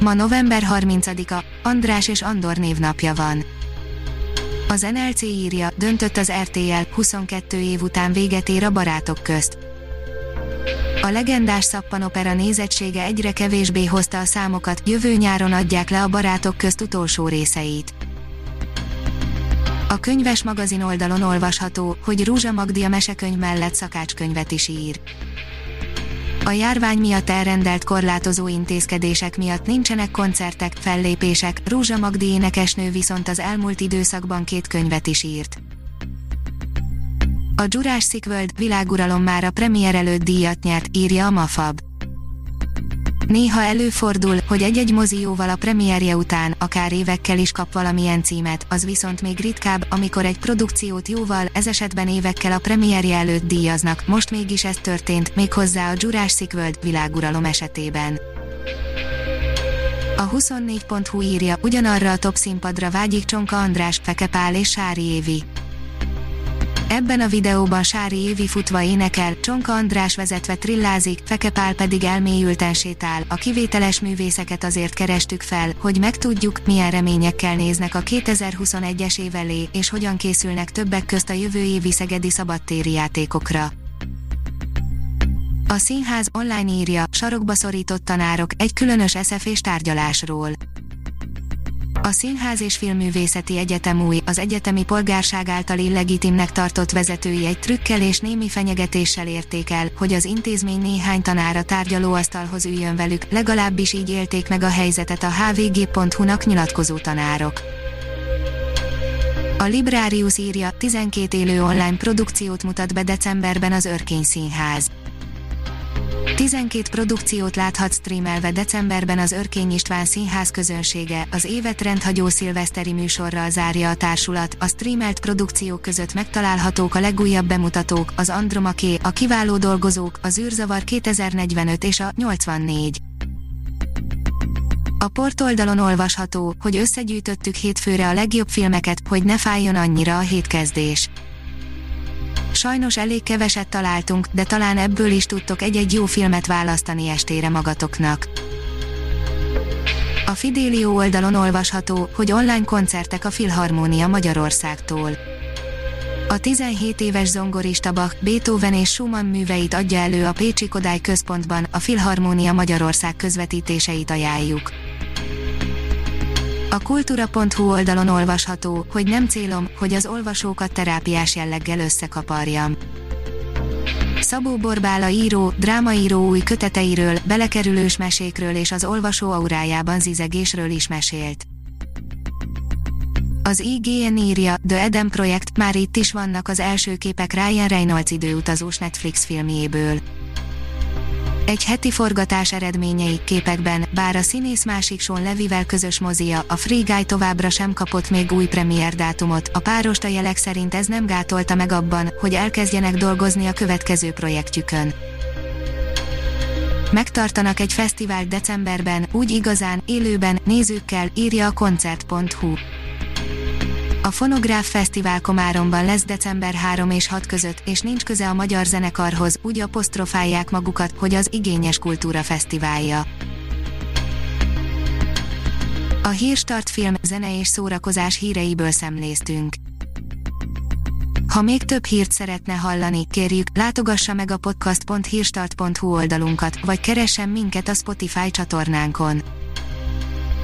Ma november 30-a, András és Andor névnapja van. Az NLC írja, döntött az RTL, 22 év után véget ér a barátok közt. A legendás szappanopera nézettsége egyre kevésbé hozta a számokat, jövő nyáron adják le a barátok közt utolsó részeit. A könyves magazin oldalon olvasható, hogy Rúzsa Magdi a mesekönyv mellett szakácskönyvet is ír. A járvány miatt elrendelt korlátozó intézkedések miatt nincsenek koncertek, fellépések, Rúzsa Magdi énekesnő viszont az elmúlt időszakban két könyvet is írt. A Jurassic World világuralom már a premier előtt díjat nyert, írja a Mafab. Néha előfordul, hogy egy-egy mozi jóval a premierje után, akár évekkel is kap valamilyen címet, az viszont még ritkább, amikor egy produkciót jóval, ez esetben évekkel a premierje előtt díjaznak, most mégis ez történt, méghozzá a Jurassic World világuralom esetében. A 24.hu írja, ugyanarra a top színpadra vágyik Csonka András, Fekepál és Sári Évi. Ebben a videóban Sári Évi futva énekel, Csonka András vezetve trillázik, Fekepál pedig elmélyülten sétál. A kivételes művészeket azért kerestük fel, hogy megtudjuk, milyen reményekkel néznek a 2021-es év elé, és hogyan készülnek többek közt a jövő évi szegedi szabadtéri játékokra. A színház online írja, sarokba szorított tanárok egy különös eszefés tárgyalásról. A Színház és Filmművészeti Egyetem új, az egyetemi polgárság által illegitimnek tartott vezetői egy trükkel és némi fenyegetéssel érték el, hogy az intézmény néhány tanára tárgyalóasztalhoz üljön velük, legalábbis így élték meg a helyzetet a hvg.hu-nak nyilatkozó tanárok. A Librarius írja, 12 élő online produkciót mutat be decemberben az Örkény Színház. 12 produkciót láthat streamelve decemberben az Örkény István Színház közönsége, az évet rendhagyó szilveszteri műsorral zárja a társulat, a streamelt produkciók között megtalálhatók a legújabb bemutatók, az Andromaké, a Kiváló Dolgozók, az űrzavar 2045 és a 84. A portoldalon olvasható, hogy összegyűjtöttük hétfőre a legjobb filmeket, hogy ne fájjon annyira a hétkezdés. Sajnos elég keveset találtunk, de talán ebből is tudtok egy-egy jó filmet választani estére magatoknak. A Fidelio oldalon olvasható, hogy online koncertek a Filharmónia Magyarországtól. A 17 éves zongorista Bach, Beethoven és Schumann műveit adja elő a Pécsi Kodály Központban, a Filharmónia Magyarország közvetítéseit ajánljuk. A kultúra.hu oldalon olvasható, hogy nem célom, hogy az olvasókat terápiás jelleggel összekaparjam. Szabó Borbála író, drámaíró új köteteiről, belekerülős mesékről és az olvasó aurájában zizegésről is mesélt. Az IGN írja, The Eden Projekt, már itt is vannak az első képek Ryan Reynolds időutazós Netflix filmjéből. Egy heti forgatás eredményei képekben, bár a színész másik Sean Levivel közös mozia, a Free Guy továbbra sem kapott még új premier dátumot, a párost a jelek szerint ez nem gátolta meg abban, hogy elkezdjenek dolgozni a következő projektjükön. Megtartanak egy fesztivált decemberben, úgy igazán, élőben, nézőkkel, írja a koncert.hu. A Fonográf Fesztivál Komáromban lesz december 3 és 6 között, és nincs köze a magyar zenekarhoz, úgy apostrofálják magukat, hogy az Igényes Kultúra Fesztiválja. A Hírstart film, zene és szórakozás híreiből szemléztünk. Ha még több hírt szeretne hallani, kérjük, látogassa meg a podcast.hírstart.hu oldalunkat, vagy keressen minket a Spotify csatornánkon